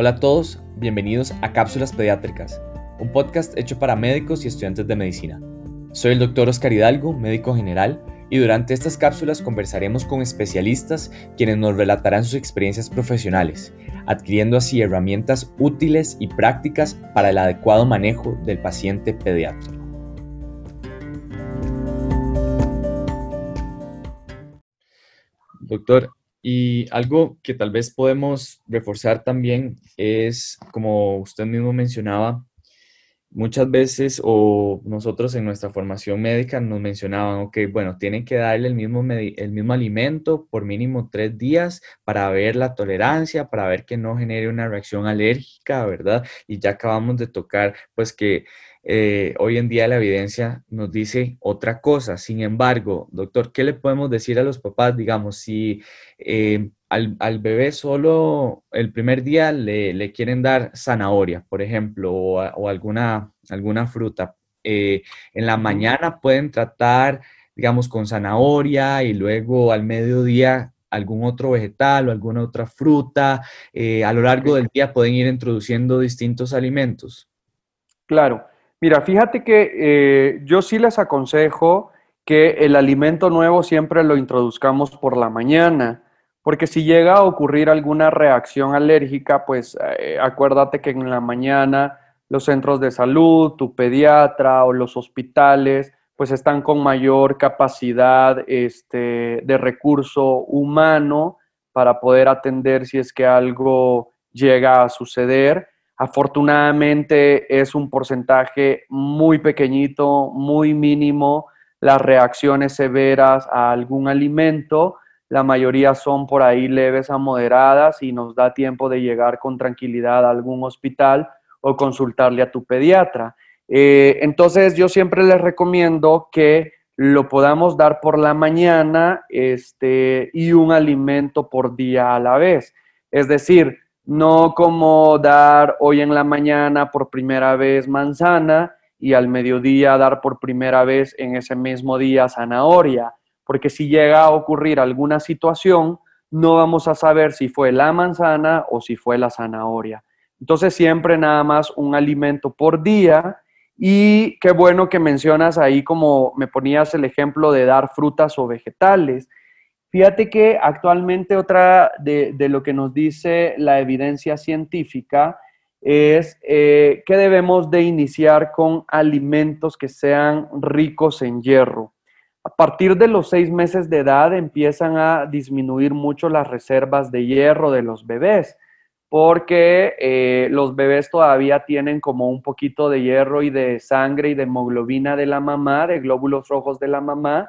Hola a todos, bienvenidos a Cápsulas Pediátricas, un podcast hecho para médicos y estudiantes de medicina. Soy el doctor Oscar Hidalgo, médico general, y durante estas cápsulas conversaremos con especialistas quienes nos relatarán sus experiencias profesionales, adquiriendo así herramientas útiles y prácticas para el adecuado manejo del paciente pediátrico. Doctor, y algo que tal vez podemos reforzar también es, como usted mismo mencionaba, muchas veces o nosotros en nuestra formación médica nos mencionaban, ok, bueno, tienen que darle el mismo, el mismo alimento por mínimo tres días para ver la tolerancia, para ver que no genere una reacción alérgica, ¿verdad? Y ya acabamos de tocar, pues que eh, hoy en día la evidencia nos dice otra cosa. Sin embargo, doctor, ¿qué le podemos decir a los papás? Digamos, si eh, al, bebé solo el primer día le, quieren dar zanahoria, por ejemplo, o, alguna, alguna fruta. Eh, en la mañana pueden tratar, digamos, con zanahoria y luego al mediodía algún otro vegetal o alguna otra fruta. a lo largo del día pueden ir introduciendo distintos alimentos. Claro. Mira, fíjate que eh, yo sí les aconsejo que el alimento nuevo siempre lo introduzcamos por la mañana, porque si llega a ocurrir alguna reacción alérgica, pues eh, acuérdate que en la mañana los centros de salud, tu pediatra o los hospitales, pues están con mayor capacidad este, de recurso humano para poder atender si es que algo llega a suceder. Afortunadamente es un porcentaje muy pequeñito, muy mínimo, las reacciones severas a algún alimento. La mayoría son por ahí leves a moderadas y nos da tiempo de llegar con tranquilidad a algún hospital o consultarle a tu pediatra. Eh, entonces yo siempre les recomiendo que lo podamos dar por la mañana este, y un alimento por día a la vez. Es decir, no como dar hoy en la mañana por primera vez manzana y al mediodía dar por primera vez en ese mismo día zanahoria, porque si llega a ocurrir alguna situación, no vamos a saber si fue la manzana o si fue la zanahoria. Entonces siempre nada más un alimento por día y qué bueno que mencionas ahí como me ponías el ejemplo de dar frutas o vegetales. Fíjate que actualmente otra de, lo que nos dice la evidencia científica es eh, que debemos de iniciar con alimentos que sean ricos en hierro. A partir de los seis meses de edad empiezan a disminuir mucho las reservas de hierro de los bebés, porque eh, los bebés todavía tienen como un poquito de hierro y de sangre y de hemoglobina de la mamá, de glóbulos rojos de la mamá,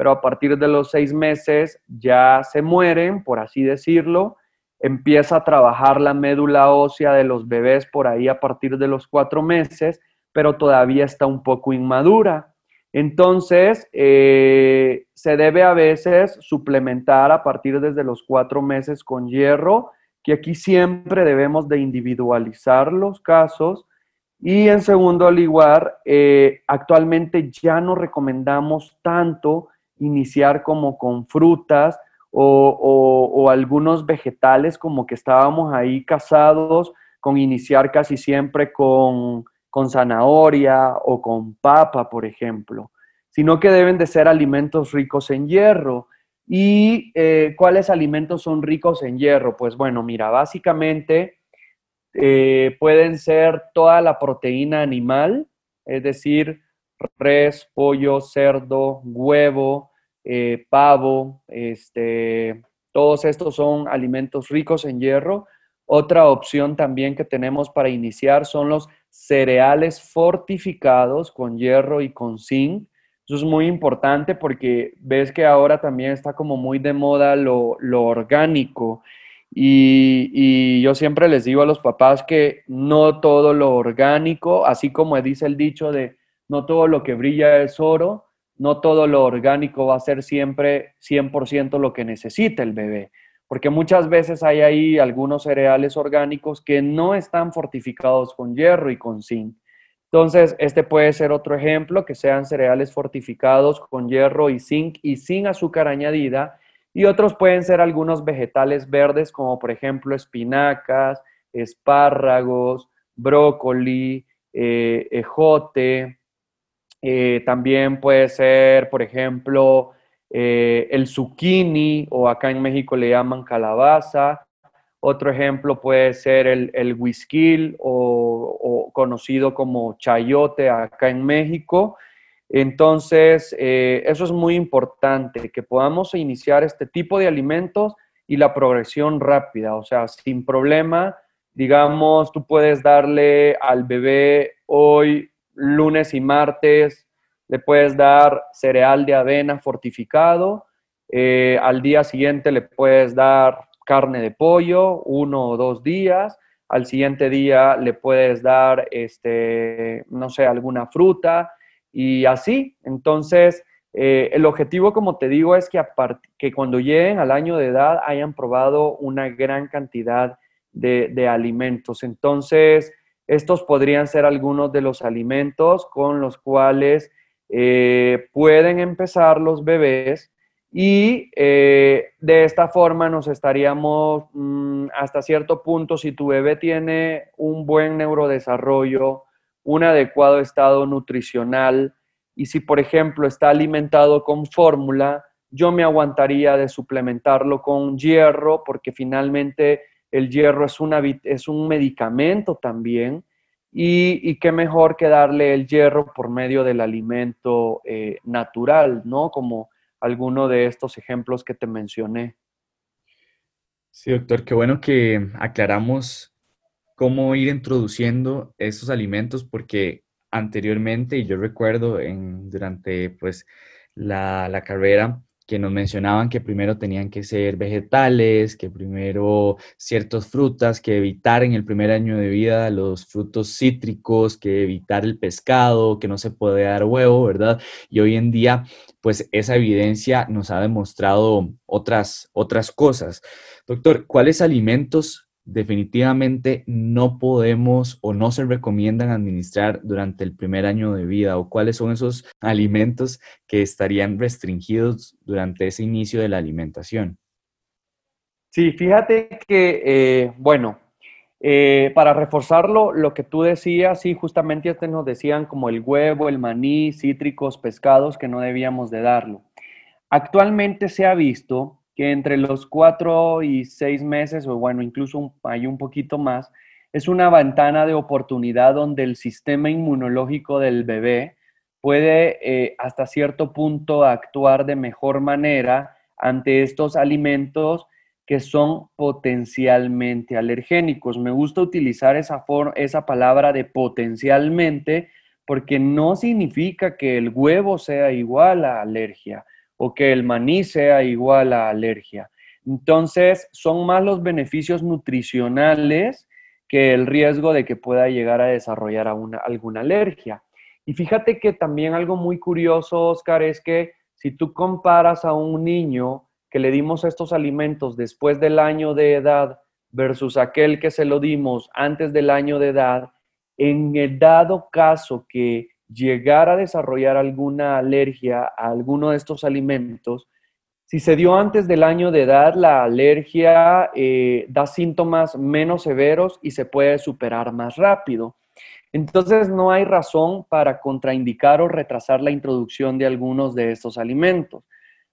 pero a partir de los seis meses ya se mueren, por así decirlo. Empieza a trabajar la médula ósea de los bebés por ahí a partir de los cuatro meses, pero todavía está un poco inmadura. Entonces, eh, se debe a veces suplementar a partir desde los cuatro meses con hierro, que aquí siempre debemos de individualizar los casos. Y en segundo lugar, eh, actualmente ya no recomendamos tanto iniciar como con frutas o, algunos vegetales como que estábamos ahí casados con iniciar casi siempre con, zanahoria o con papa, por ejemplo, sino que deben de ser alimentos ricos en hierro. ¿Y eh, cuáles alimentos son ricos en hierro? Pues bueno, mira, básicamente eh, pueden ser toda la proteína animal, es decir, res, pollo, cerdo, huevo, eh, pavo, este, todos estos son alimentos ricos en hierro. Otra opción también que tenemos para iniciar son los cereales fortificados con hierro y con zinc. Eso es muy importante porque ves que ahora también está como muy de moda lo, orgánico. Y, y, yo siempre les digo a los papás que no todo lo orgánico, así como dice el dicho de no todo lo que brilla es oro, no todo lo orgánico va a ser siempre 100% lo que necesita el bebé, porque muchas veces hay ahí algunos cereales orgánicos que no están fortificados con hierro y con zinc. Entonces, este puede ser otro ejemplo, que sean cereales fortificados con hierro y zinc y sin azúcar añadida. Y otros pueden ser algunos vegetales verdes, como por ejemplo espinacas, espárragos, brócoli, eh, ejote. Eh, también puede ser, por ejemplo, eh, el zucchini o acá en México le llaman calabaza. Otro ejemplo puede ser el, el whisky o, conocido como chayote acá en México. Entonces, eso es muy importante, que podamos iniciar este tipo de alimentos y la progresión rápida, o sea, sin problema Digamos, tú puedes darle al bebé hoy, lunes y martes, le puedes dar cereal de avena fortificado. Eh, al día siguiente le puedes dar carne de pollo, uno o dos días. Al siguiente día le puedes dar, este, no sé, alguna fruta y así. Entonces, eh, el objetivo, como te digo, es que, que cuando lleguen al año de edad hayan probado una gran cantidad de, alimentos. Entonces, estos podrían ser algunos de los alimentos con los cuales eh, pueden empezar los bebés y eh, de esta forma nos estaríamos mm, hasta cierto punto, si tu bebé tiene un buen neurodesarrollo, un adecuado estado nutricional y si por ejemplo está alimentado con fórmula, yo me aguantaría de suplementarlo con hierro porque finalmente el hierro es, es un medicamento también, y, qué mejor que darle el hierro por medio del alimento eh, natural, ¿no? Como alguno de estos ejemplos que te mencioné. Sí, doctor, qué bueno que aclaramos cómo ir introduciendo esos alimentos, porque anteriormente, y yo recuerdo en, durante pues, la, la carrera, que nos mencionaban que primero tenían que ser vegetales, que primero ciertas frutas, que evitar en el primer año de vida los frutos cítricos, que evitar el pescado, que no se puede dar huevo, ¿verdad? Y hoy en día, pues esa evidencia nos ha demostrado otras, otras cosas. Doctor, ¿cuáles alimentos definitivamente no podemos o no se recomiendan administrar durante el primer año de vida o cuáles son esos alimentos que estarían restringidos durante ese inicio de la alimentación. Sí, fíjate que, eh, bueno, eh, para reforzarlo, lo que tú decías, sí, justamente antes nos decían como el huevo, el maní, cítricos, pescados, que no debíamos de darlo. Actualmente se ha visto entre los cuatro y seis meses, o bueno, incluso hay un poquito más, es una ventana de oportunidad donde el sistema inmunológico del bebé puede eh, hasta cierto punto actuar de mejor manera ante estos alimentos que son potencialmente alergénicos. Me gusta utilizar esa, esa palabra de potencialmente porque no significa que el huevo sea igual a alergia o que el maní sea igual a alergia. Entonces, son más los beneficios nutricionales que el riesgo de que pueda llegar a desarrollar alguna alergia. Y fíjate que también algo muy curioso, Oscar, es que si tú comparas a un niño que le dimos estos alimentos después del año de edad versus aquel que se lo dimos antes del año de edad, en el dado caso que llegar a desarrollar alguna alergia a alguno de estos alimentos, si se dio antes del año de edad, la alergia eh, da síntomas menos severos y se puede superar más rápido. Entonces no hay razón para contraindicar o retrasar la introducción de algunos de estos alimentos.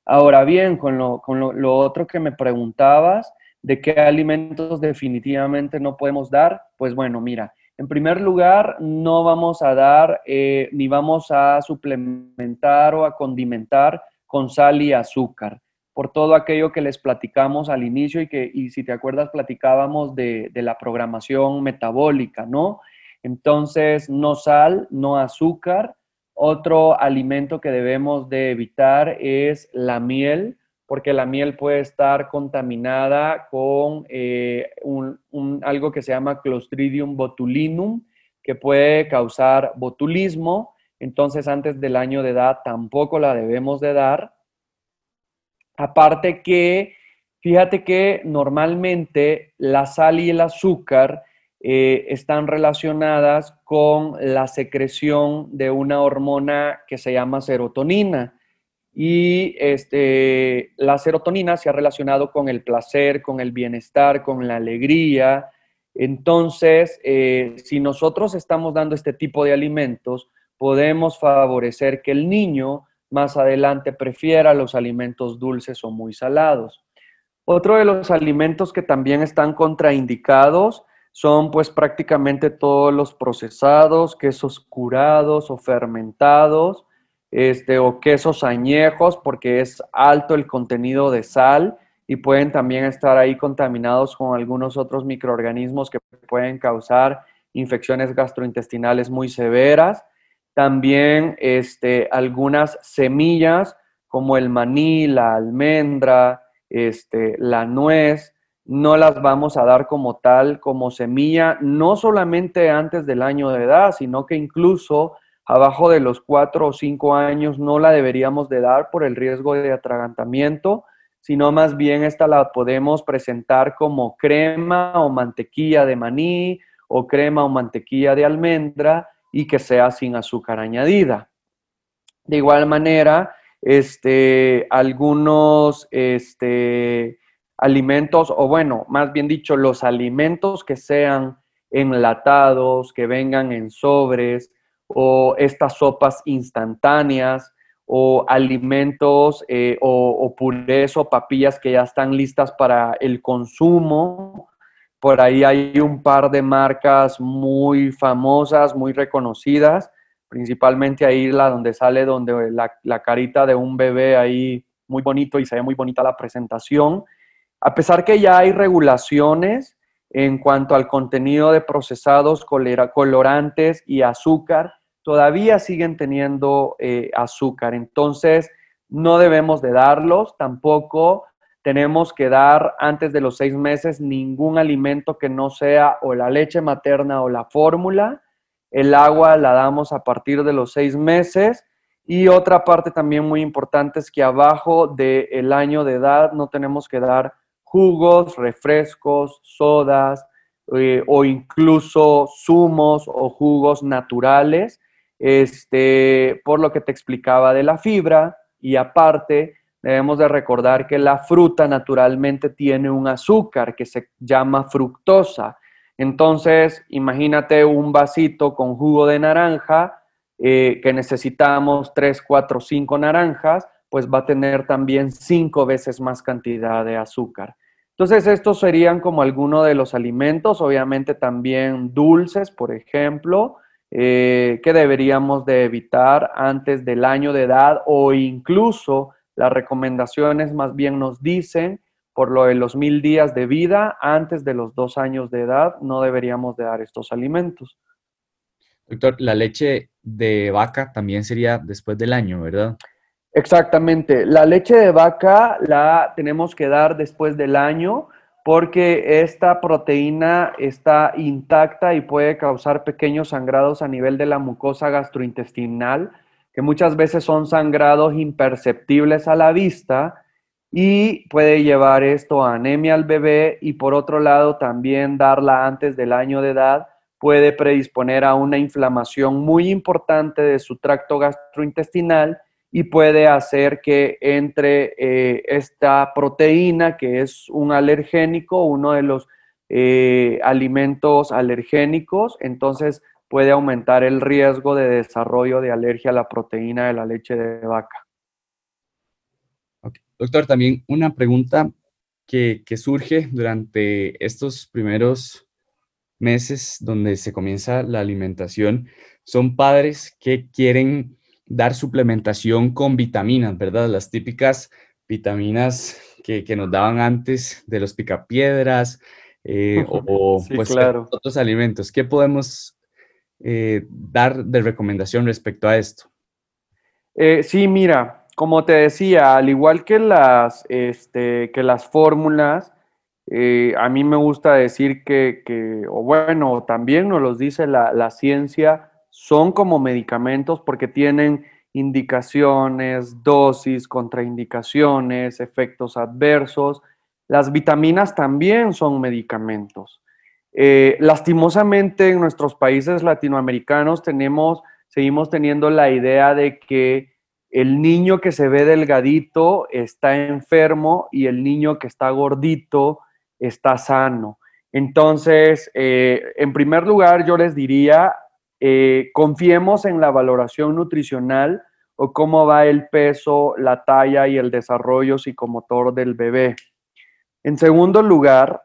Ahora bien, con lo, con lo otro que me preguntabas, de qué alimentos definitivamente no podemos dar, pues bueno, mira, en primer lugar, no vamos a dar eh, ni vamos a suplementar o a condimentar con sal y azúcar, por todo aquello que les platicamos al inicio y que, y si te acuerdas, platicábamos de, de la programación metabólica, ¿no? Entonces, no sal, no azúcar. Otro alimento que debemos de evitar es la miel porque la miel puede estar contaminada con eh, algo que se llama Clostridium botulinum, que puede causar botulismo. Entonces, antes del año de edad tampoco la debemos de dar. Aparte que, fíjate que normalmente la sal y el azúcar eh, están relacionadas con la secreción de una hormona que se llama serotonina y este, la serotonina se ha relacionado con el placer, con el bienestar, con la alegría. Entonces, eh, si nosotros estamos dando este tipo de alimentos, podemos favorecer que el niño más adelante prefiera los alimentos dulces o muy salados. Otro de los alimentos que también están contraindicados son pues prácticamente todos los procesados, quesos curados o fermentados, este, o quesos añejos, porque es alto el contenido de sal y pueden también estar ahí contaminados con algunos otros microorganismos que pueden causar infecciones gastrointestinales muy severas. También este, algunas semillas como el maní, la almendra, este, la nuez, no las vamos a dar como tal, como semilla, no solamente antes del año de edad, sino que incluso abajo de los cuatro o cinco años no la deberíamos de dar por el riesgo de atragantamiento, sino más bien esta la podemos presentar como crema o mantequilla de maní o crema o mantequilla de almendra y que sea sin azúcar añadida. De igual manera, este, algunos este, alimentos, o bueno, más bien dicho, los alimentos que sean enlatados, que vengan en sobres, o estas sopas instantáneas, o alimentos eh, o, o purés o papillas que ya están listas para el consumo. Por ahí hay un par de marcas muy famosas, muy reconocidas, principalmente ahí la donde sale donde la, la carita de un bebé ahí muy bonito y se ve muy bonita la presentación. A pesar que ya hay regulaciones en cuanto al contenido de procesados, colorantes y azúcar, todavía siguen teniendo eh, azúcar. Entonces, no debemos de darlos, tampoco tenemos que dar antes de los seis meses ningún alimento que no sea o la leche materna o la fórmula. El agua la damos a partir de los seis meses. Y otra parte también muy importante es que abajo del año de edad no tenemos que dar jugos, refrescos, sodas eh, o incluso zumos o jugos naturales, este, por lo que te explicaba de la fibra y aparte debemos de recordar que la fruta naturalmente tiene un azúcar que se llama fructosa. Entonces, imagínate un vasito con jugo de naranja eh, que necesitamos 3, 4, 5 naranjas, pues va a tener también cinco veces más cantidad de azúcar. Entonces, estos serían como algunos de los alimentos, obviamente también dulces, por ejemplo, eh, que deberíamos de evitar antes del año de edad o incluso las recomendaciones más bien nos dicen por lo de los mil días de vida, antes de los dos años de edad, no deberíamos de dar estos alimentos. Doctor, la leche de vaca también sería después del año, ¿verdad? Exactamente. La leche de vaca la tenemos que dar después del año porque esta proteína está intacta y puede causar pequeños sangrados a nivel de la mucosa gastrointestinal, que muchas veces son sangrados imperceptibles a la vista y puede llevar esto a anemia al bebé y por otro lado también darla antes del año de edad puede predisponer a una inflamación muy importante de su tracto gastrointestinal y puede hacer que entre eh, esta proteína, que es un alergénico, uno de los eh, alimentos alergénicos, entonces puede aumentar el riesgo de desarrollo de alergia a la proteína de la leche de vaca. Doctor, también una pregunta que, que surge durante estos primeros meses donde se comienza la alimentación son padres que quieren dar suplementación con vitaminas, ¿verdad? Las típicas vitaminas que, nos daban antes de los picapiedras eh, o, pues, otros alimentos. ¿Qué podemos eh, dar de recomendación respecto a esto? Eh, sí, mira, como te decía, al igual que las, este, que las fórmulas, a mí me gusta decir que, o bueno, también nos los dice la, la ciencia, son como medicamentos porque tienen indicaciones, dosis, contraindicaciones, efectos adversos. Las vitaminas también son medicamentos. Eh, lastimosamente en nuestros países latinoamericanos tenemos, seguimos teniendo la idea de que el niño que se ve delgadito está enfermo y el niño que está gordito está sano. Entonces, eh, en primer lugar, yo les diría, eh, confiemos en la valoración nutricional o cómo va el peso, la talla y el desarrollo psicomotor del bebé. En segundo lugar,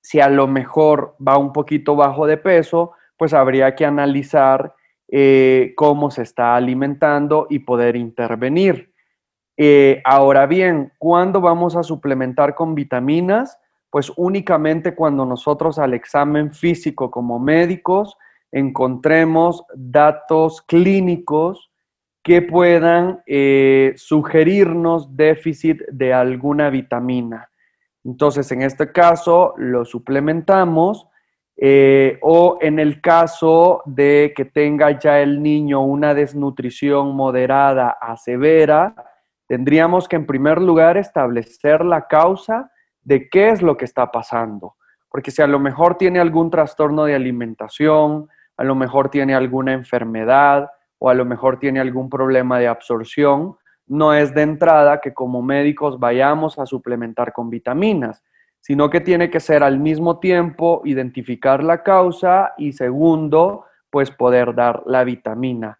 si a lo mejor va un poquito bajo de peso, pues habría que analizar eh, cómo se está alimentando y poder intervenir. Eh, ahora bien, ¿cuándo vamos a suplementar con vitaminas? Pues únicamente cuando nosotros al examen físico como médicos encontremos datos clínicos que puedan eh, sugerirnos déficit de alguna vitamina. Entonces, en este caso, lo suplementamos eh, o en el caso de que tenga ya el niño una desnutrición moderada a severa, tendríamos que en primer lugar establecer la causa de qué es lo que está pasando. Porque si a lo mejor tiene algún trastorno de alimentación, a lo mejor tiene alguna enfermedad o a lo mejor tiene algún problema de absorción, no es de entrada que como médicos vayamos a suplementar con vitaminas, sino que tiene que ser al mismo tiempo identificar la causa y segundo, pues poder dar la vitamina.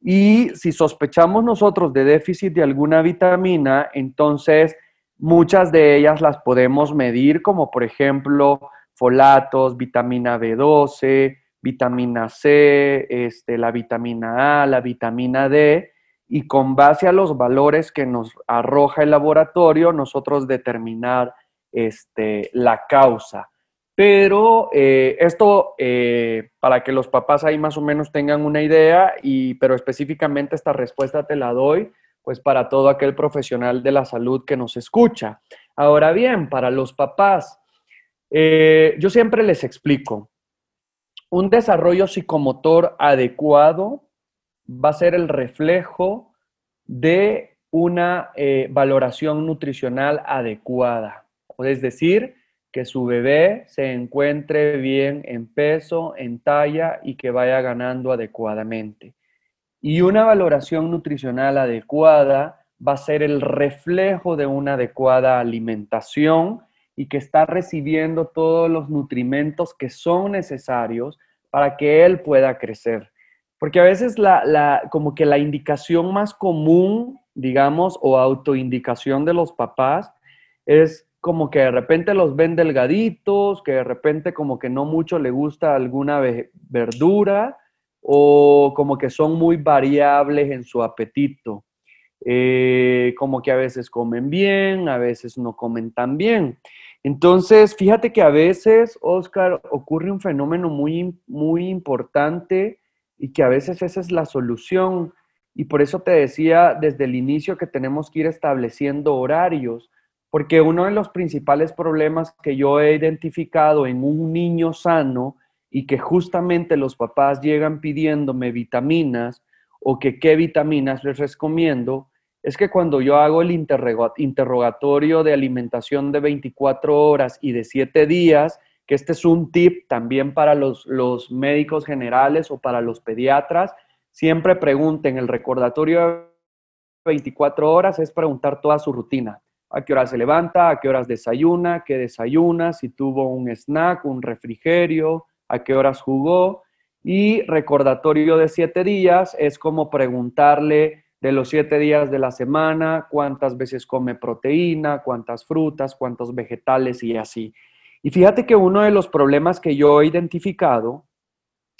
Y si sospechamos nosotros de déficit de alguna vitamina, entonces muchas de ellas las podemos medir, como por ejemplo folatos, vitamina B12, vitamina C, este, la vitamina A, la vitamina D, y con base a los valores que nos arroja el laboratorio, nosotros determinar este, la causa. Pero eh, esto, eh, para que los papás ahí más o menos tengan una idea, y, pero específicamente esta respuesta te la doy, pues para todo aquel profesional de la salud que nos escucha. Ahora bien, para los papás, eh, yo siempre les explico, un desarrollo psicomotor adecuado va a ser el reflejo de una eh, valoración nutricional adecuada. Es decir, que su bebé se encuentre bien en peso, en talla y que vaya ganando adecuadamente. Y una valoración nutricional adecuada va a ser el reflejo de una adecuada alimentación y que está recibiendo todos los nutrimentos que son necesarios para que él pueda crecer. Porque a veces la, como que la indicación más común, digamos, o autoindicación de los papás es como que de repente los ven delgaditos, que de repente como que no mucho le gusta alguna verdura o como que son muy variables en su apetito. Eh, como que a veces comen bien, a veces no comen tan bien. Entonces, fíjate que a veces, Oscar, ocurre un fenómeno muy, muy importante y que a veces esa es la solución. Y por eso te decía desde el inicio que tenemos que ir estableciendo horarios, porque uno de los principales problemas que yo he identificado en un niño sano y que justamente los papás llegan pidiéndome vitaminas o que qué vitaminas les recomiendo, es que cuando yo hago el interrogatorio de alimentación de 24 horas y de 7 días, que este es un tip también para los, médicos generales o para los pediatras. Siempre pregunten, el recordatorio de 24 horas es preguntar toda su rutina. A qué hora se levanta, a qué horas desayuna, qué desayuna, si tuvo un snack, un refrigerio, a qué horas jugó. Y recordatorio de siete días es como preguntarle de los siete días de la semana, cuántas veces come proteína, cuántas frutas, cuántos vegetales y así. Y fíjate que uno de los problemas que yo he identificado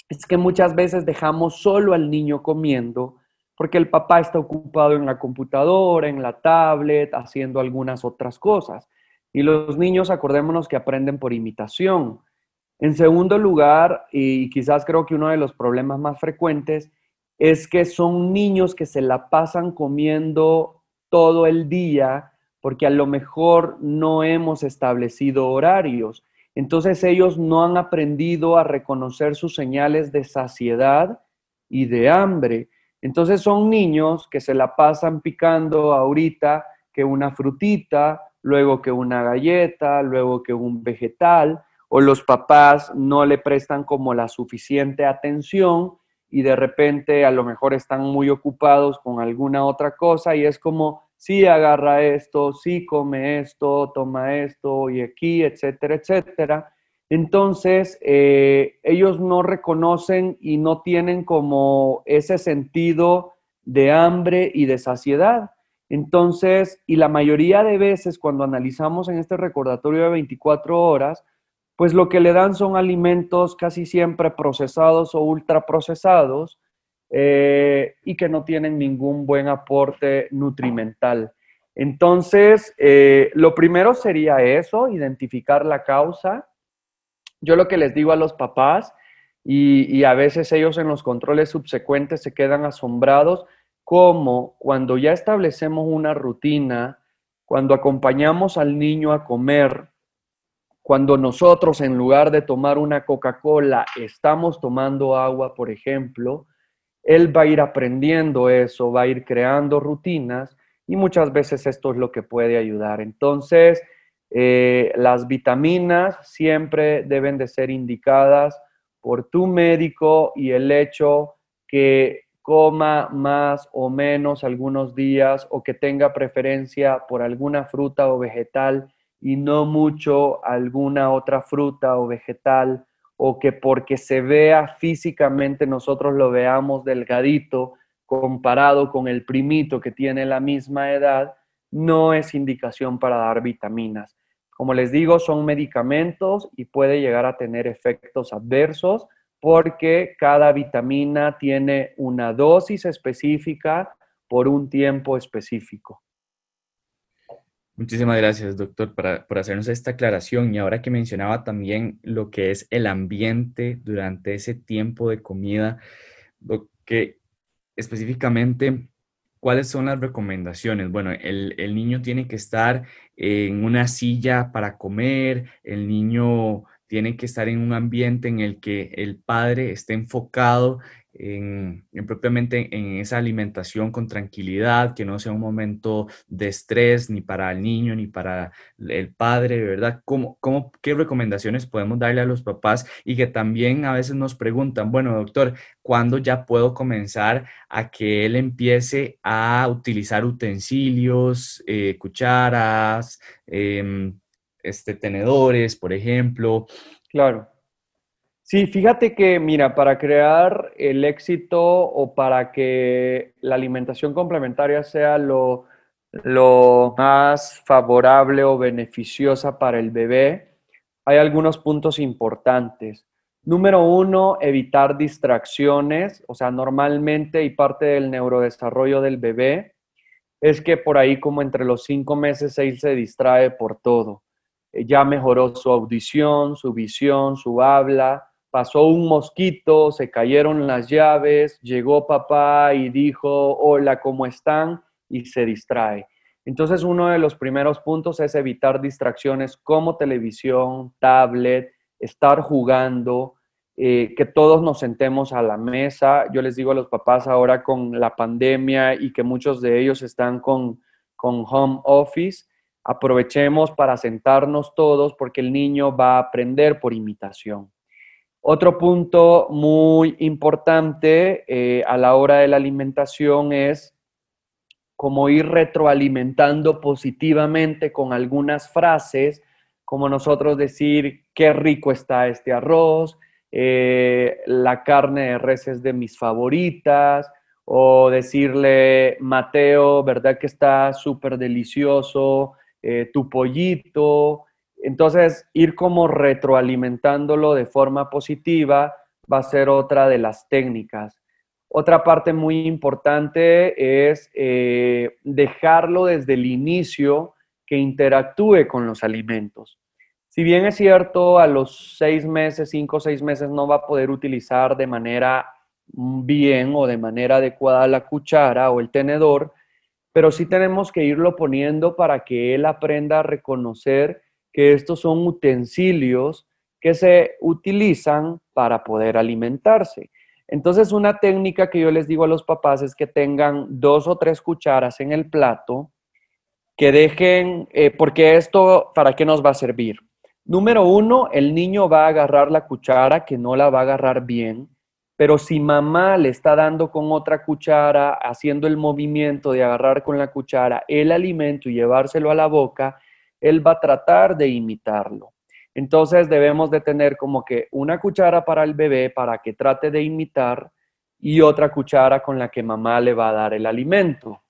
es que muchas veces dejamos solo al niño comiendo porque el papá está ocupado en la computadora, en la tablet, haciendo algunas otras cosas. Y los niños, acordémonos que aprenden por imitación. En segundo lugar, y quizás creo que uno de los problemas más frecuentes, es que son niños que se la pasan comiendo todo el día porque a lo mejor no hemos establecido horarios. Entonces ellos no han aprendido a reconocer sus señales de saciedad y de hambre. Entonces son niños que se la pasan picando ahorita que una frutita, luego que una galleta, luego que un vegetal, o los papás no le prestan como la suficiente atención y de repente a lo mejor están muy ocupados con alguna otra cosa y es como sí agarra esto, sí come esto, toma esto y aquí, etcétera, etcétera. Entonces, eh, ellos no reconocen y no tienen como ese sentido de hambre y de saciedad. Entonces, y la mayoría de veces cuando analizamos en este recordatorio de 24 horas, pues lo que le dan son alimentos casi siempre procesados o ultraprocesados eh, y que no tienen ningún buen aporte nutrimental. Entonces, eh, lo primero sería eso, identificar la causa. Yo lo que les digo a los papás, y, y a veces ellos en los controles subsecuentes se quedan asombrados, como cuando ya establecemos una rutina, cuando acompañamos al niño a comer, cuando nosotros en lugar de tomar una Coca-Cola estamos tomando agua, por ejemplo, él va a ir aprendiendo eso, va a ir creando rutinas y muchas veces esto es lo que puede ayudar. Entonces, eh, las vitaminas siempre deben de ser indicadas por tu médico y el hecho que coma más o menos algunos días o que tenga preferencia por alguna fruta o vegetal y no mucho alguna otra fruta o vegetal o que porque se vea físicamente nosotros lo veamos delgadito comparado con el primito que tiene la misma edad, no es indicación para dar vitaminas. Como les digo, son medicamentos y puede llegar a tener efectos adversos porque cada vitamina tiene una dosis específica por un tiempo específico. Muchísimas gracias, doctor, por hacernos esta aclaración. Y ahora que mencionaba también lo que es el ambiente durante ese tiempo de comida, lo que específicamente, ¿cuáles son las recomendaciones? Bueno, el, el, niño tiene que estar en una silla para comer, el niño tiene que estar en un ambiente en el que el padre esté enfocado en, propiamente en esa alimentación con tranquilidad, que no sea un momento de estrés ni para el niño ni para el padre, ¿verdad? ¿Cómo, cómo, ¿Qué recomendaciones podemos darle a los papás? Y que también a veces nos preguntan, bueno, doctor, ¿cuándo ya puedo comenzar a que él empiece a utilizar utensilios, eh, cucharas, em, este, tenedores, por ejemplo? Claro. Sí, fíjate que, mira, para crear el éxito o para que la alimentación complementaria sea lo, lo más favorable o beneficiosa para el bebé, hay algunos puntos importantes. Número uno, evitar distracciones, o sea, normalmente y parte del neurodesarrollo del bebé es que por ahí como entre los cinco meses él se distrae por todo. Ya mejoró su audición, su visión, su habla, pasó un mosquito, se cayeron las llaves, llegó papá y dijo, hola, ¿cómo están? Y se distrae. Entonces, uno de los primeros puntos es evitar distracciones como televisión, tablet, estar jugando, eh, que todos nos sentemos a la mesa. Yo les digo a los papás ahora con la pandemia y que muchos de ellos están con, con home office, aprovechemos para sentarnos todos porque el niño va a aprender por imitación. Otro punto muy importante eh, a la hora de la alimentación es como ir retroalimentando positivamente con algunas frases, como nosotros decir, qué rico está este arroz, eh, la carne de res es de mis favoritas, o decirle, Mateo, ¿verdad que está súper delicioso eh, tu pollito? Entonces, ir como retroalimentándolo de forma positiva va a ser otra de las técnicas. Otra parte muy importante es eh, dejarlo desde el inicio que interactúe con los alimentos. Si bien es cierto, a los seis meses, cinco o seis meses no va a poder utilizar de manera bien o de manera adecuada la cuchara o el tenedor, pero sí tenemos que irlo poniendo para que él aprenda a reconocer que estos son utensilios que se utilizan para poder alimentarse. Entonces, una técnica que yo les digo a los papás es que tengan dos o tres cucharas en el plato, que dejen, eh, porque esto, ¿para qué nos va a servir? Número uno, el niño va a agarrar la cuchara que no la va a agarrar bien, pero si mamá le está dando con otra cuchara, haciendo el movimiento de agarrar con la cuchara el alimento y llevárselo a la boca, él va a tratar de imitarlo. Entonces debemos de tener como que una cuchara para el bebé para que trate de imitar y otra cuchara con la que mamá le va a dar el alimento.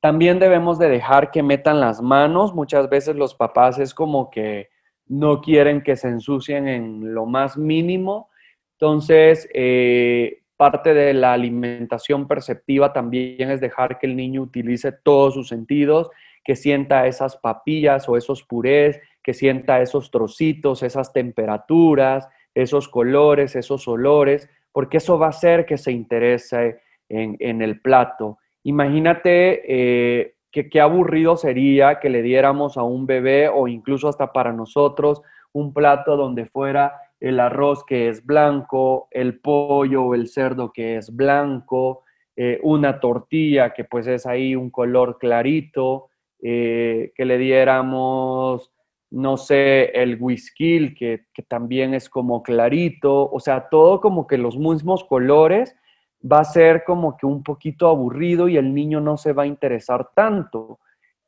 También debemos de dejar que metan las manos. Muchas veces los papás es como que no quieren que se ensucien en lo más mínimo. Entonces, eh, parte de la alimentación perceptiva también es dejar que el niño utilice todos sus sentidos, que sienta esas papillas o esos purés, que sienta esos trocitos, esas temperaturas, esos colores, esos olores, porque eso va a hacer que se interese en el plato. Imagínate eh, que qué aburrido sería que le diéramos a un bebé o incluso hasta para nosotros un plato donde fuera el arroz que es blanco, el pollo o el cerdo que es blanco, eh, una tortilla que pues es ahí un color clarito, eh, que le diéramos, no sé, el whisky que, también es como clarito, o sea, todo como que los mismos colores va a ser como que un poquito aburrido y el niño no se va a interesar tanto.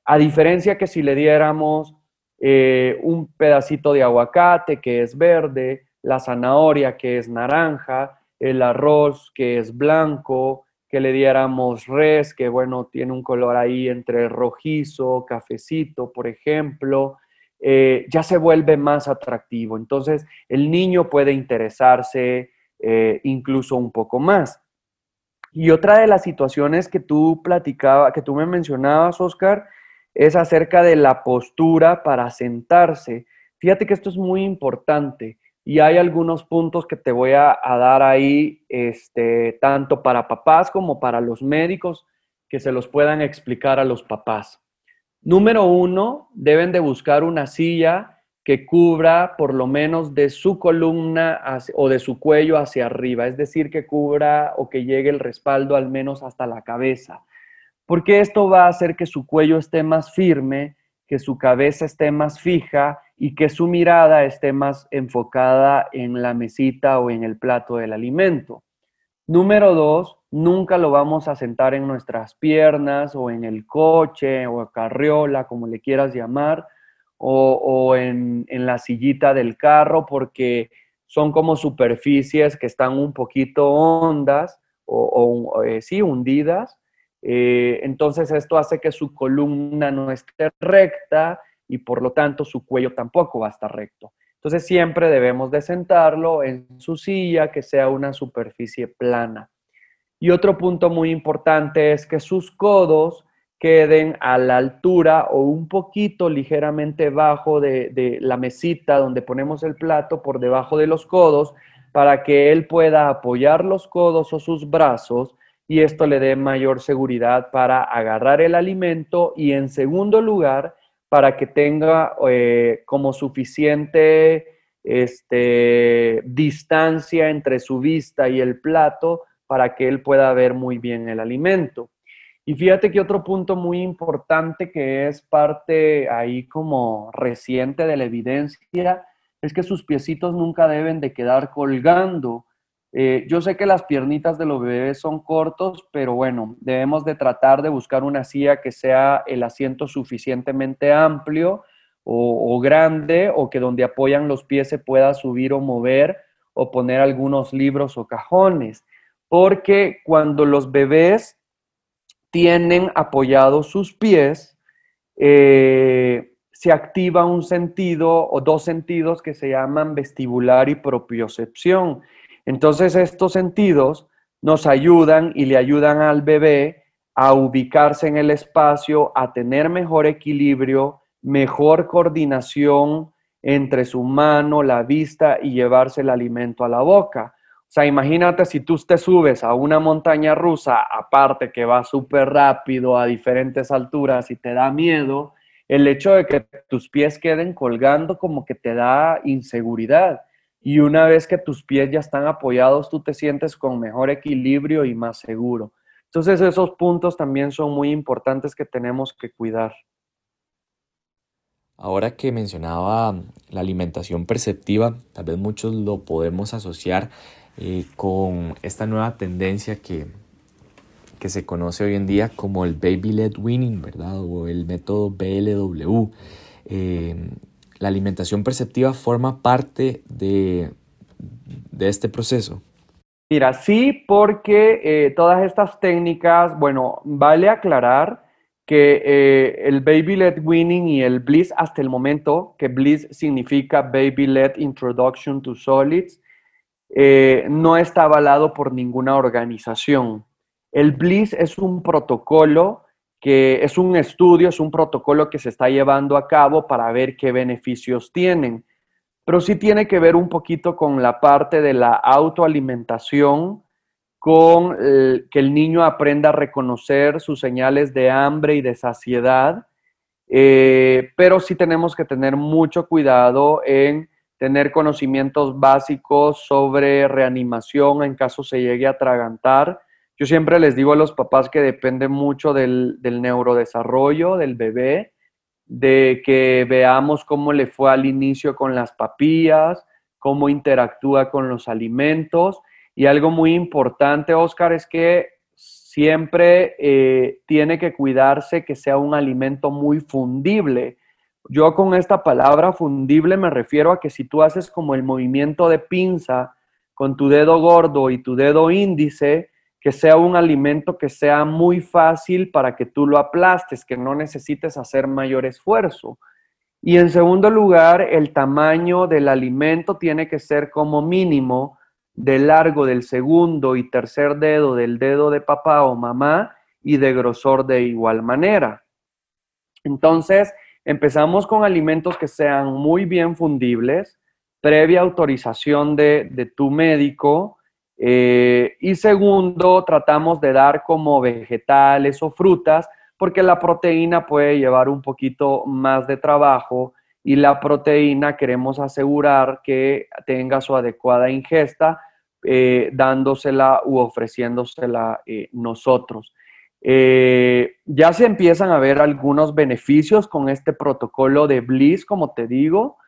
A diferencia que si le diéramos eh, un pedacito de aguacate que es verde, la zanahoria que es naranja, el arroz que es blanco, que le diéramos res, que bueno, tiene un color ahí entre rojizo, cafecito, por ejemplo, eh, ya se vuelve más atractivo. Entonces, el niño puede interesarse eh, incluso un poco más. Y otra de las situaciones que tú platicaba, que tú me mencionabas, Oscar, es acerca de la postura para sentarse. Fíjate que esto es muy importante y hay algunos puntos que te voy a, dar ahí, este, tanto para papás como para los médicos, que se los puedan explicar a los papás. Número uno, deben de buscar una silla que cubra por lo menos de su columna o de su cuello hacia arriba, es decir, que cubra o que llegue el respaldo al menos hasta la cabeza, porque esto va a hacer que su cuello esté más firme, que su cabeza esté más fija y que su mirada esté más enfocada en la mesita o en el plato del alimento. Número dos, nunca lo vamos a sentar en nuestras piernas o en el coche o carriola, como le quieras llamar, o, en, la sillita del carro porque son como superficies que están un poquito hondas o, eh, sí, hundidas. Eh, entonces esto hace que su columna no esté recta y por lo tanto su cuello tampoco va a estar recto. Entonces siempre debemos de sentarlo en su silla que sea una superficie plana. Y otro punto muy importante es que sus codos queden a la altura o un poquito ligeramente bajo de, la mesita donde ponemos el plato, por debajo de los codos, para que él pueda apoyar los codos o sus brazos y esto le dé mayor seguridad para agarrar el alimento y en segundo lugar, para que tenga eh, como suficiente este, distancia entre su vista y el plato para que él pueda ver muy bien el alimento. Y fíjate que otro punto muy importante que es parte ahí como reciente de la evidencia es que sus piecitos nunca deben de quedar colgando. Eh, yo sé que las piernitas de los bebés son cortos, pero bueno, debemos de tratar de buscar una silla que sea el asiento suficientemente amplio o, grande o que donde apoyan los pies se pueda subir o mover o poner algunos libros o cajones. Porque cuando los bebés tienen apoyados sus pies, eh, se activa un sentido o dos sentidos que se llaman vestibular y propiocepción. Entonces estos sentidos nos ayudan y le ayudan al bebé a ubicarse en el espacio, a tener mejor equilibrio, mejor coordinación entre su mano, la vista y llevarse el alimento a la boca. O sea, imagínate si tú te subes a una montaña rusa, aparte que va súper rápido a diferentes alturas y te da miedo, el hecho de que tus pies queden colgando como que te da inseguridad. Y una vez que tus pies ya están apoyados, tú te sientes con mejor equilibrio y más seguro. Entonces esos puntos también son muy importantes que tenemos que cuidar. Ahora que mencionaba la alimentación perceptiva, tal vez muchos lo podemos asociar eh, con esta nueva tendencia que, que se conoce hoy en día como el Baby Led Winning, ¿verdad? O el método BLW. Eh, la alimentación perceptiva forma parte de, de este proceso? Mira, sí, porque eh, todas estas técnicas, bueno, vale aclarar que eh, el Baby Led Winning y el Bliss hasta el momento, que Bliss significa Baby Led Introduction to Solids, eh, no está avalado por ninguna organización. El Bliss es un protocolo que es un estudio, es un protocolo que se está llevando a cabo para ver qué beneficios tienen pero sí tiene que ver un poquito con la parte de la autoalimentación, con que el niño aprenda a reconocer sus señales de hambre y de saciedad, eh, pero sí tenemos que tener mucho cuidado en tener conocimientos básicos sobre reanimación en caso se llegue a atragantar. Yo siempre les digo a los papás que depende mucho del, neurodesarrollo del bebé de que veamos cómo le fue al inicio con las papillas, cómo interactúa con los alimentos. Y algo muy importante, Oscar, es que siempre eh, tiene que cuidarse que sea un alimento muy fundible. Yo con esta palabra fundible me refiero a que si tú haces como el movimiento de pinza con tu dedo gordo y tu dedo índice, que sea un alimento que sea muy fácil para que tú lo aplastes, que no necesites hacer mayor esfuerzo. Y en segundo lugar, el tamaño del alimento tiene que ser como mínimo de largo del segundo y tercer dedo del dedo de papá o mamá y de grosor de igual manera. Entonces, empezamos con alimentos que sean muy bien fundibles, previa autorización de, de tu médico, eh, y segundo, tratamos de dar como vegetales o frutas, porque la proteína puede llevar un poquito más de trabajo y la proteína queremos asegurar que tenga su adecuada ingesta, eh, dándosela u ofreciéndosela eh, nosotros. ya se empiezan a ver algunos beneficios con este protocolo de Bliss, como te digo.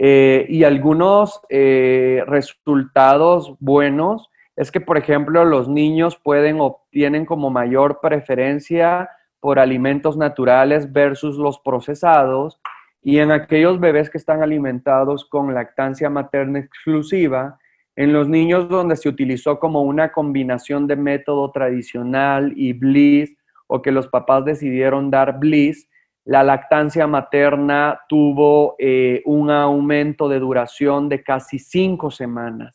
Eh, y algunos eh, resultados buenos es que, por ejemplo, los niños pueden obtienen como mayor preferencia por alimentos naturales versus los procesados. Y en aquellos bebés que están alimentados con lactancia materna exclusiva, en los niños donde se utilizó como una combinación de método tradicional y bliss o que los papás decidieron dar bliss, la lactancia materna tuvo eh, un aumento de duración de casi cinco semanas.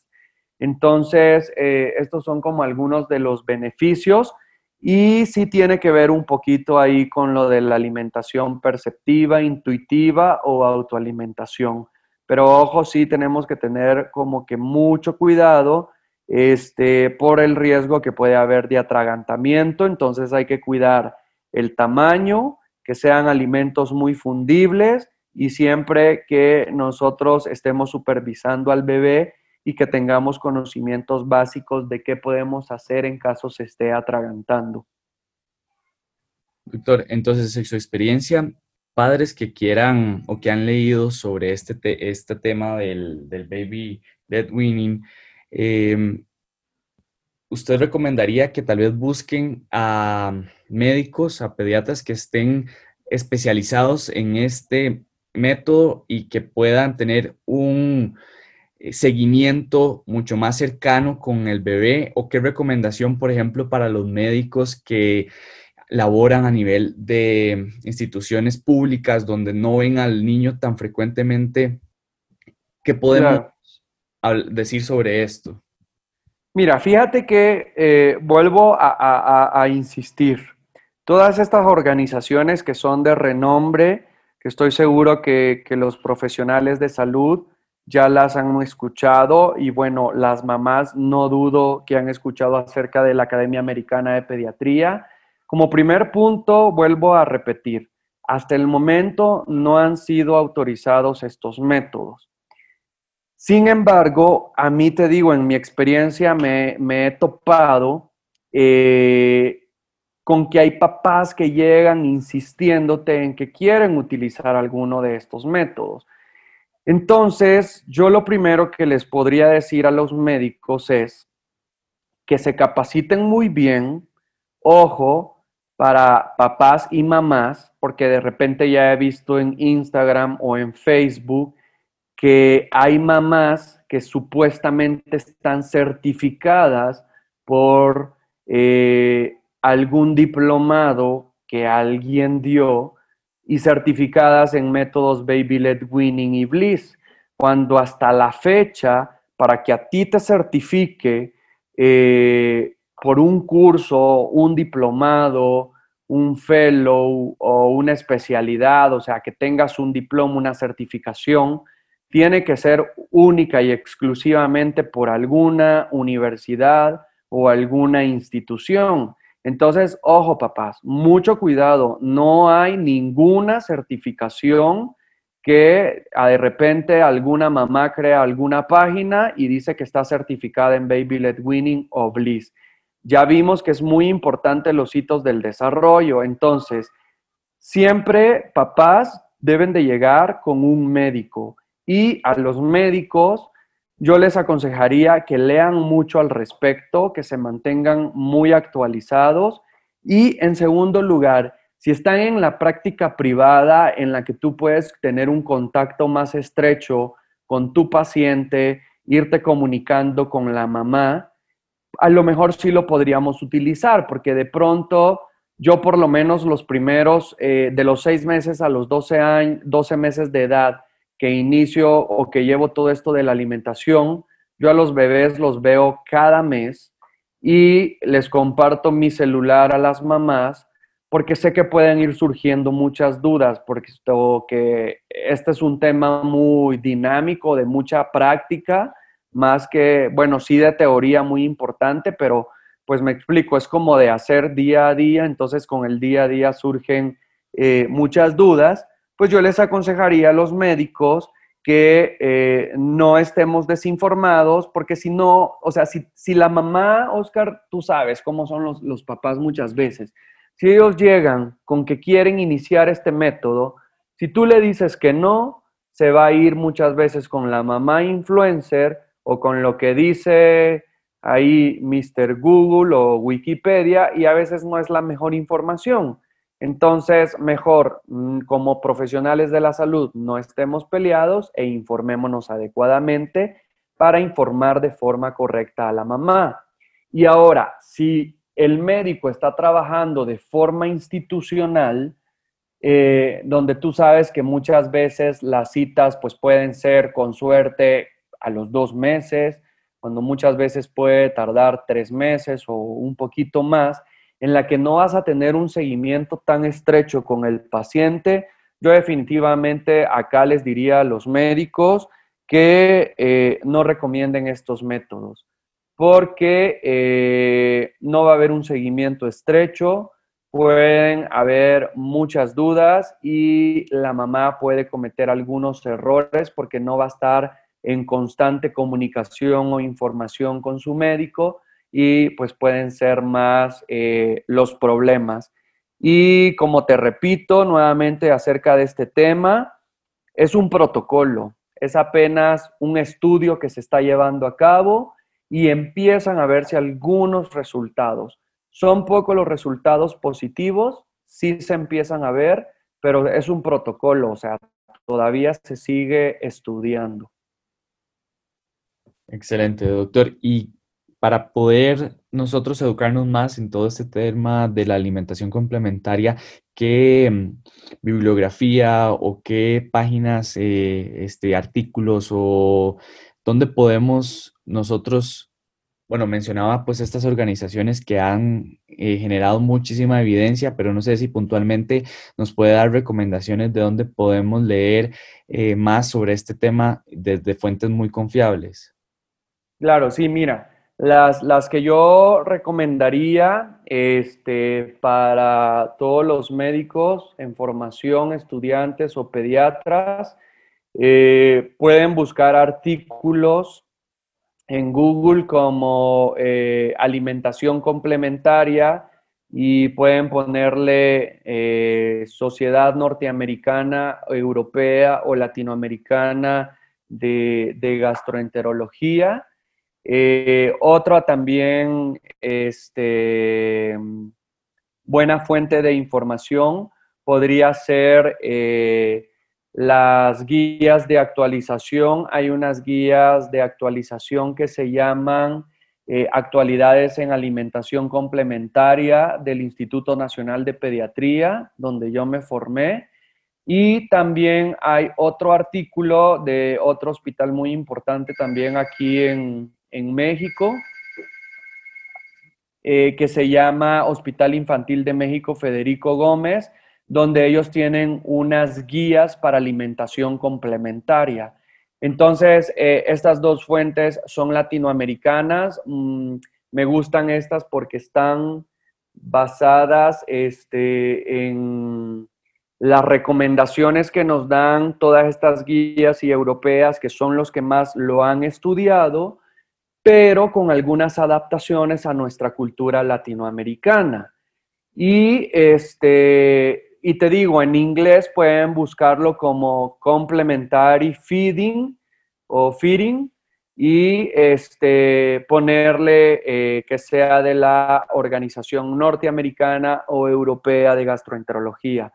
Entonces, eh, estos son como algunos de los beneficios y sí tiene que ver un poquito ahí con lo de la alimentación perceptiva, intuitiva o autoalimentación. Pero ojo, sí tenemos que tener como que mucho cuidado este, por el riesgo que puede haber de atragantamiento. Entonces hay que cuidar el tamaño, que sean alimentos muy fundibles y siempre que nosotros estemos supervisando al bebé y que tengamos conocimientos básicos de qué podemos hacer en caso se esté atragantando. Doctor, entonces en su experiencia, padres que quieran o que han leído sobre este, este tema del, baby dead winning, em, ¿usted recomendaría que tal vez busquen a médicos, a pediatras que estén especializados en este método y que puedan tener un eh, seguimiento mucho más cercano con el bebé? ¿O qué recomendación, por ejemplo, para los médicos que laboran a nivel de instituciones públicas donde no ven al niño tan frecuentemente? ¿Qué podemos decir sobre esto? Mira, fíjate que eh, vuelvo a, insistir. Todas estas organizaciones que son de renombre, que estoy seguro que, que los profesionales de salud ya las han escuchado y bueno, las mamás no dudo que han escuchado acerca de la Academia Americana de Pediatría. Como primer punto, vuelvo a repetir, hasta el momento no han sido autorizados estos métodos. Sin embargo, a mí te digo, en mi experiencia me, he topado eh, con que hay papás que llegan insistiéndote en que quieren utilizar alguno de estos métodos. Entonces, yo lo primero que les podría decir a los médicos es que se capaciten muy bien, ojo, para papás y mamás, porque de repente ya he visto en Instagram o en Facebook que hay mamás que supuestamente están certificadas por eh, algún diplomado que alguien dio y certificadas en métodos Baby-led Winning y Bliss, cuando hasta la fecha, para que a ti te certifique eh, por un curso, un diplomado, un fellow o una especialidad, o sea, que tengas un diploma, una certificación, tiene que ser única y exclusivamente por alguna universidad o alguna institución. Entonces, ojo papás, mucho cuidado, no hay ninguna certificación que ah, de repente alguna mamá crea alguna página y dice que está certificada en Baby Led Winning o Bliss. Ya vimos que es muy importante los hitos del desarrollo, entonces siempre papás deben de llegar con un médico. Y a los médicos yo les aconsejaría que lean mucho al respecto, que se mantengan muy actualizados. Y en segundo lugar, si están en la práctica privada en la que tú puedes tener un contacto más estrecho con tu paciente, irte comunicando con la mamá, a lo mejor sí lo podríamos utilizar, porque de pronto yo por lo menos los primeros, eh, de los seis meses a los 12, años, 12 meses de edad, que inicio o que llevo todo esto de la alimentación, yo a los bebés los veo cada mes y les comparto mi celular a las mamás porque sé que pueden ir surgiendo muchas dudas, porque esto, que este es un tema muy dinámico, de mucha práctica, más que, bueno, sí de teoría muy importante, pero pues me explico, es como de hacer día a día, entonces con el día a día surgen eh, muchas dudas pues yo les aconsejaría a los médicos que eh, no estemos desinformados, porque si no, o sea, si, la mamá, Oscar, tú sabes cómo son los, los papás muchas veces, si ellos llegan con que quieren iniciar este método, si tú le dices que no, se va a ir muchas veces con la mamá influencer o con lo que dice ahí Mr. Google o Wikipedia y a veces no es la mejor información. Entonces, mejor mm, como profesionales de la salud no estemos peleados e informémonos adecuadamente para informar de forma correcta a la mamá. Y ahora, si el médico está trabajando de forma institucional, eh, donde tú sabes que muchas veces las citas pues pueden ser con suerte a los dos meses, cuando muchas veces puede tardar tres meses o un poquito más, en la que no vas a tener un seguimiento tan estrecho con el paciente, yo definitivamente acá les diría a los médicos que eh, no recomienden estos métodos, porque eh, no va a haber un seguimiento estrecho, pueden haber muchas dudas y la mamá puede cometer algunos errores porque no va a estar en constante comunicación o información con su médico y pues pueden ser más eh, los problemas. Y como te repito nuevamente acerca de este tema, es un protocolo, es apenas un estudio que se está llevando a cabo y empiezan a verse algunos resultados. Son pocos los resultados positivos, sí se empiezan a ver, pero es un protocolo, o sea, todavía se sigue estudiando. Excelente, doctor. ¿Y para poder nosotros educarnos más en todo este tema de la alimentación complementaria, qué mm, bibliografía o qué páginas, eh, este, artículos o dónde podemos nosotros, bueno, mencionaba pues estas organizaciones que han eh, generado muchísima evidencia, pero no sé si puntualmente nos puede dar recomendaciones de dónde podemos leer eh, más sobre este tema desde fuentes muy confiables. Claro, sí, mira, las, que yo recomendaría este, para todos los médicos en formación, estudiantes o pediatras, eh, pueden buscar artículos en Google como eh, alimentación complementaria y pueden ponerle eh, Sociedad Norteamericana, Europea o Latinoamericana de, de Gastroenterología eh, otra también, este, buena fuente de información podría ser eh, las guías de actualización. Hay unas guías de actualización que se llaman eh, Actualidades en Alimentación Complementaria del Instituto Nacional de Pediatría, donde yo me formé. Y también hay otro artículo de otro hospital muy importante también aquí en, México, eh, que se llama Hospital Infantil de México Federico Gómez, donde ellos tienen unas guías para alimentación complementaria. Entonces, eh, estas dos fuentes son latinoamericanas. Mm, me gustan estas porque están basadas este, en las recomendaciones que nos dan todas estas guías y europeas, que son los que más lo han estudiado, pero con algunas adaptaciones a nuestra cultura latinoamericana. Y este, y te digo, en inglés pueden buscarlo como complementary feeding o feeding y este, ponerle eh, que sea de la Organización Norteamericana o Europea de Gastroenterología.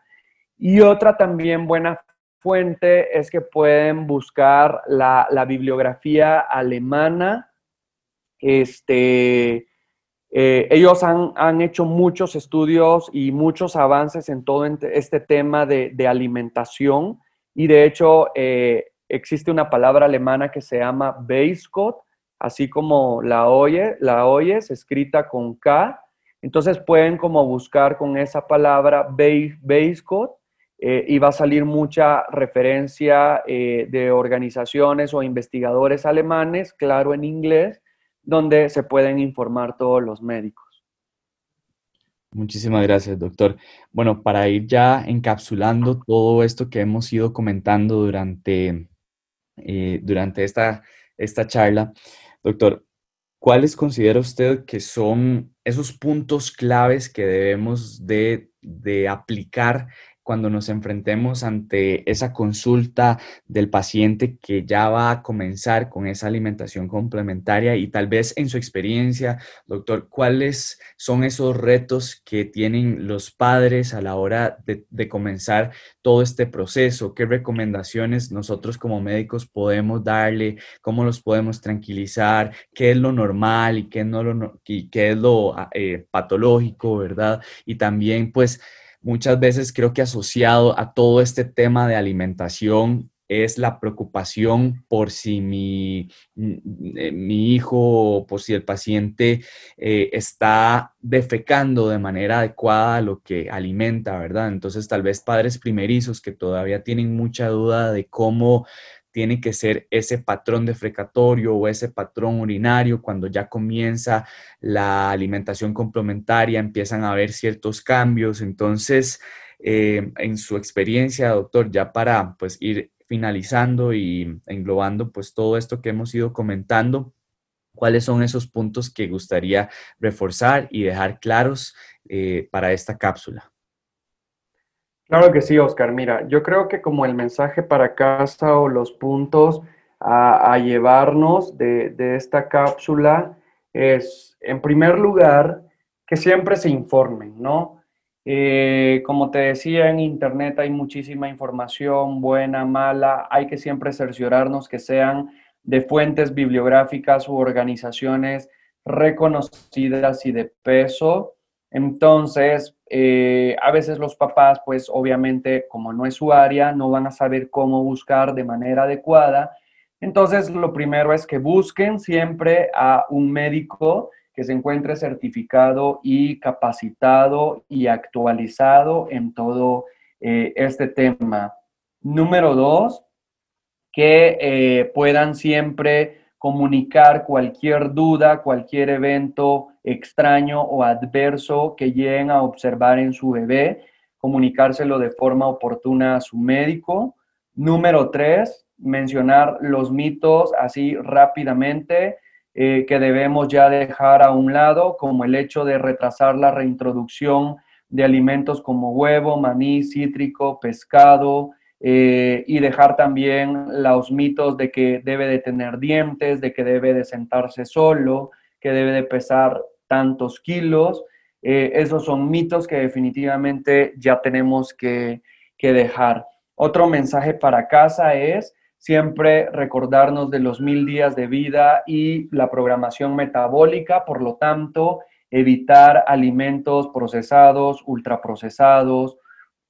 Y otra también buena fuente es que pueden buscar la, la bibliografía alemana, este, eh, ellos han, hecho muchos estudios y muchos avances en todo este tema de, alimentación y de hecho eh, existe una palabra alemana que se llama Beiscott, así como la, oye, la oyes, escrita con K. Entonces pueden como buscar con esa palabra Beiscott eh, y va a salir mucha referencia de organizaciones o investigadores alemanes, claro en inglés, donde se pueden informar todos los médicos. Muchísimas gracias, doctor. Bueno, para ir ya encapsulando todo esto que hemos ido comentando durante, eh, durante esta, esta charla, doctor, ¿cuáles considera usted que son esos puntos claves que debemos de, de aplicar cuando nos enfrentemos ante esa consulta del paciente que ya va a comenzar con esa alimentación complementaria y tal vez en su experiencia, doctor, ¿cuáles son esos retos que tienen los padres a la hora de, comenzar todo este proceso? ¿Qué recomendaciones nosotros como médicos podemos darle? ¿Cómo los podemos tranquilizar? ¿Qué es lo normal y qué, no lo, qué es lo eh, patológico, verdad? Y también pues muchas veces creo que asociado a todo este tema de alimentación es la preocupación por si mi, mm, eh, mi hijo o por si el paciente eh, está defecando de manera adecuada lo que alimenta, ¿verdad? Entonces tal vez padres primerizos que todavía tienen mucha duda de cómo tiene que ser ese patrón defrecatorio o ese patrón urinario cuando ya comienza la alimentación complementaria, empiezan a haber ciertos cambios. Entonces, eh, en su experiencia, doctor, ya para pues ir finalizando y englobando pues todo esto que hemos ido comentando, ¿cuáles son esos puntos que gustaría reforzar y dejar claros eh, para esta cápsula? Claro que sí, Oscar. Mira, yo creo que como el mensaje para casa o los puntos a, llevarnos de, esta cápsula es, en primer lugar, que siempre se informen, ¿no? Eh, como te decía, en Internet hay muchísima información, buena, mala. Hay que siempre cerciorarnos que sean de fuentes bibliográficas u organizaciones reconocidas y de peso. Entonces, eh, a veces los papás, pues obviamente, como no es su área, no van a saber cómo buscar de manera adecuada. Entonces, lo primero es que busquen siempre a un médico que se encuentre certificado y capacitado y actualizado en todo eh, este tema. Número dos, que eh, puedan siempre comunicar cualquier duda, cualquier evento extraño o adverso que lleguen a observar en su bebé, comunicárselo de forma oportuna a su médico. Número tres, mencionar los mitos así rápidamente eh, que debemos ya dejar a un lado, como el hecho de retrasar la reintroducción de alimentos como huevo, maní, cítrico, pescado, eh, y dejar también los mitos de que debe de tener dientes, de que debe de sentarse solo, que debe de pesar tantos kilos. Eh, esos son mitos que definitivamente ya tenemos que, que dejar. Otro mensaje para casa es siempre recordarnos de los mil días de vida y la programación metabólica, por lo tanto, evitar alimentos procesados, ultraprocesados,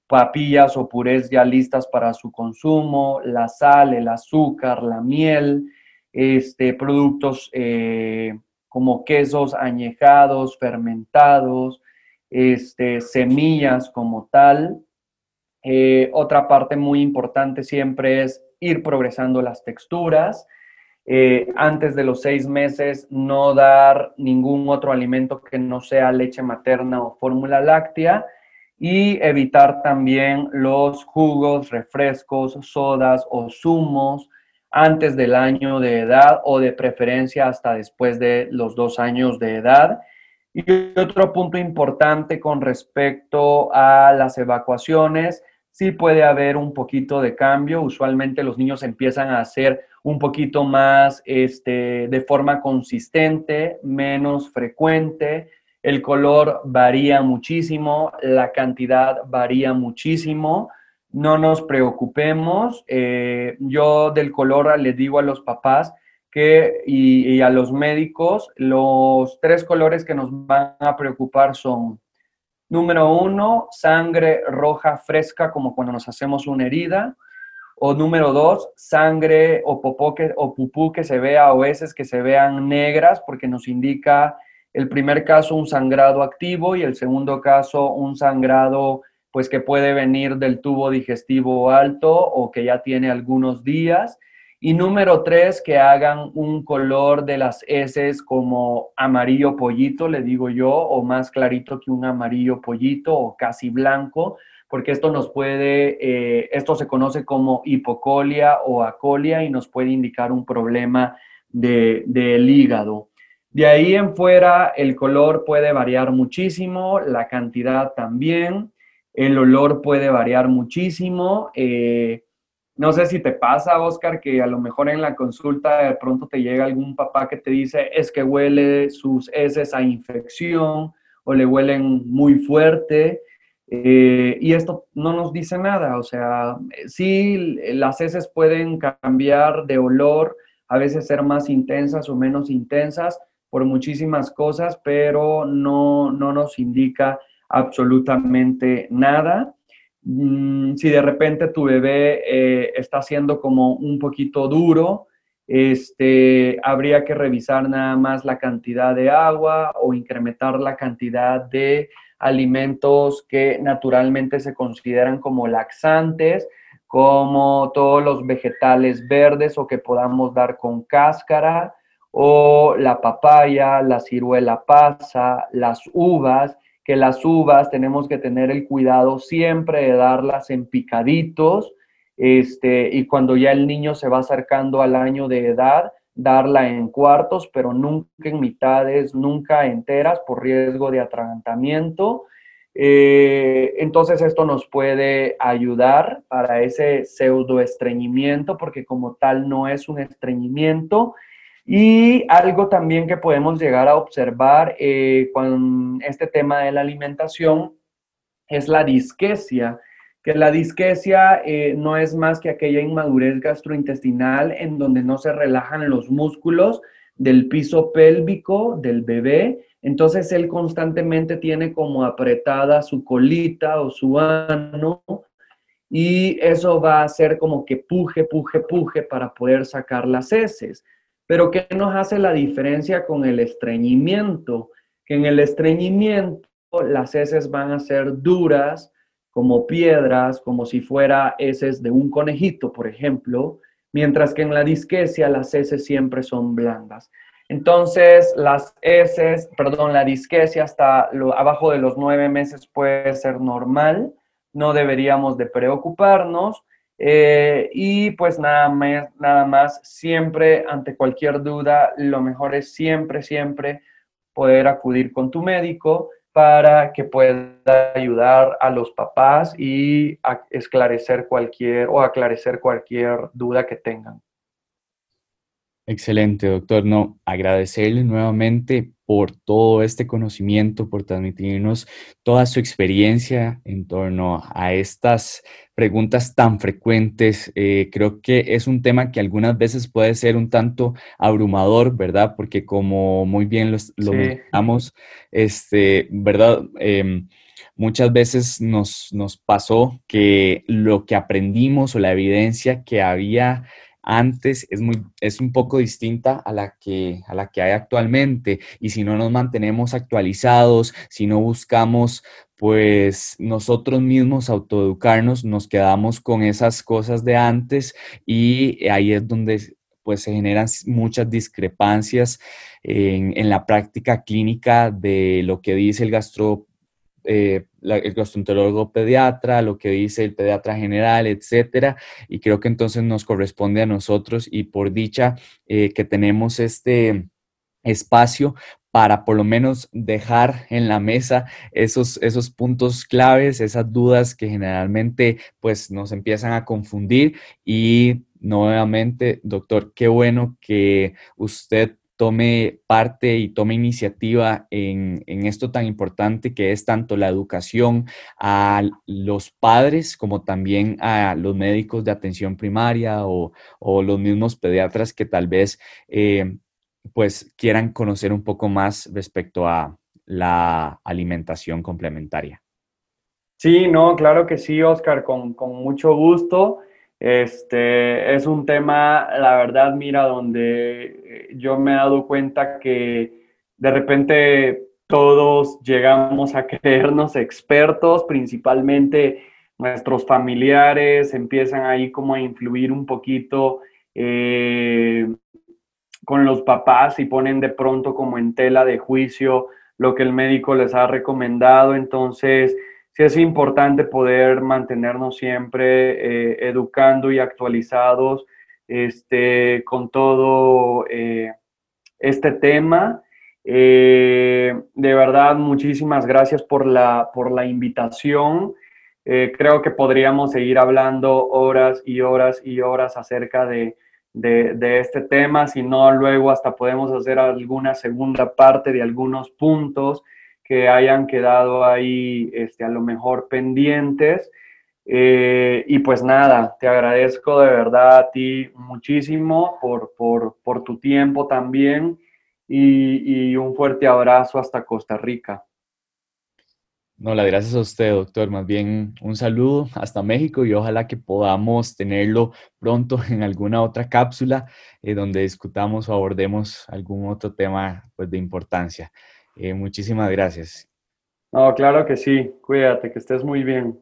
papillas o purés ya listas para su consumo, la sal, el azúcar, la miel, este, productos eh, como quesos añejados, fermentados, este, semillas como tal. Eh, otra parte muy importante siempre es ir progresando las texturas. Eh, antes de los seis meses, no dar ningún otro alimento que no sea leche materna o fórmula láctea y evitar también los jugos, refrescos, sodas o zumos antes del año de edad o de preferencia hasta después de los dos años de edad. Y otro punto importante con respecto a las evacuaciones sí puede haber un poquito de cambio. Usualmente los niños empiezan a hacer un poquito más este, de forma consistente, menos frecuente. El color varía muchísimo, la cantidad varía muchísimo. No nos preocupemos. Eh, yo del color les digo a los papás que, y, a los médicos, los tres colores que nos van a preocupar son Número uno, sangre roja fresca, como cuando nos hacemos una herida. O número dos, sangre o popó o pupú que se vea o heces que se vean negras, porque nos indica el primer caso un sangrado activo y el segundo caso un sangrado pues que puede venir del tubo digestivo alto o que ya tiene algunos días. Y número tres, que hagan un color de las heces como amarillo pollito, le digo yo, o más clarito que un amarillo pollito o casi blanco, porque esto nos puede, eh, esto se conoce como hipocolia o acolia y nos puede indicar un problema del de, hígado. De ahí en fuera, el color puede variar muchísimo, la cantidad también, el olor puede variar muchísimo. Eh, no sé si te pasa, Oscar, que a lo mejor en la consulta de pronto te llega algún papá que te dice es que huele sus heces a infección o le huelen muy fuerte. Eh, y esto no nos dice nada, o sea, sí, las heces pueden cambiar de olor, a veces ser más intensas o menos intensas por muchísimas cosas, pero no, no nos indica absolutamente nada. Mm, si de repente tu bebé eh, está siendo como un poquito duro, este, habría que revisar nada más la cantidad de agua o incrementar la cantidad de alimentos que naturalmente se consideran como laxantes, como todos los vegetales verdes o que podamos dar con cáscara, o la papaya, la ciruela pasa, las uvas, que las uvas tenemos que tener el cuidado siempre de darlas en picaditos, este, y cuando ya el niño se va acercando al año de edad, darla en cuartos, pero nunca en mitades, nunca enteras por riesgo de atragantamiento. Eh, entonces esto nos puede ayudar para ese pseudo estreñimiento, porque como tal no es un estreñimiento, y algo también que podemos llegar a observar eh, con este tema de la alimentación es la disquesia, que la disquesia eh, no es más que aquella inmadurez gastrointestinal en donde no se relajan los músculos del piso pélvico del bebé, entonces él constantemente tiene como apretada su colita o su ano y eso va a hacer como que puje, puje, puje para poder sacar las heces. Pero ¿qué nos hace la diferencia con el estreñimiento? Que en el estreñimiento las heces van a ser duras, como piedras, como si fuera heces de un conejito, por ejemplo, mientras que en la disquesia las heces siempre son blandas. Entonces, las heces, perdón, la disquesia hasta lo, abajo de los nueve meses puede ser normal, no deberíamos de preocuparnos. Eh, y pues nada más, nada más, siempre ante cualquier duda, lo mejor es siempre, siempre poder acudir con tu médico para que pueda ayudar a los papás y esclarecer cualquier o aclarecer cualquier duda que tengan. Excelente, doctor. No, agradecerle nuevamente por todo este conocimiento, por transmitirnos toda su experiencia en torno a estas preguntas tan frecuentes. Eh, creo que es un tema que algunas veces puede ser un tanto abrumador, ¿verdad? Porque como muy bien lo mencionamos, este, ¿verdad? Em, muchas veces nos, nos pasó que lo que aprendimos o la evidencia que había antes es, muy, es un poco distinta a la, que, a la que hay actualmente. Y si no nos mantenemos actualizados, si no buscamos pues nosotros mismos autoeducarnos, nos quedamos con esas cosas de antes y ahí es donde pues se generan muchas discrepancias en, en la práctica clínica de lo que dice el gastro eh, el gastroenterólogo pediatra, lo que dice el pediatra general, etcétera. Y creo que entonces nos corresponde a nosotros y por dicha eh, que tenemos este espacio para por lo menos dejar en la mesa esos, esos puntos claves, esas dudas que generalmente pues nos empiezan a confundir y nuevamente, doctor, qué bueno que usted tome parte y tome iniciativa en, esto tan importante que es tanto la educación a los padres como también a los médicos de atención primaria o, los mismos pediatras que tal vez eh, pues quieran conocer un poco más respecto a la alimentación complementaria. Sí, no, claro que sí, Oscar, con, con mucho gusto. Este es un tema, la verdad, mira, donde eh, yo me he dado cuenta que de repente todos llegamos a creernos expertos, principalmente nuestros familiares empiezan ahí como a influir un poquito eh, con los papás y ponen de pronto como en tela de juicio lo que el médico les ha recomendado. Entonces, sí es importante poder mantenernos siempre eh, educando y actualizados este, con todo eh, este tema. Eh, de verdad, muchísimas gracias por la, por la invitación. creo que podríamos seguir hablando horas y horas y horas acerca de, de, este tema, si no, luego hasta podemos hacer alguna segunda parte de algunos puntos que hayan quedado ahí este, a lo mejor pendientes. Eh, y pues nada, te agradezco de verdad a ti muchísimo por, por, tu tiempo también y, un fuerte abrazo hasta Costa Rica. No, las gracias a usted, doctor. Más bien un saludo hasta México y ojalá que podamos tenerlo pronto en alguna otra cápsula eh, donde discutamos o abordemos algún otro tema pues, de importancia. Eh, muchísimas gracias. No, claro que sí. Cuídate, que estés muy bien.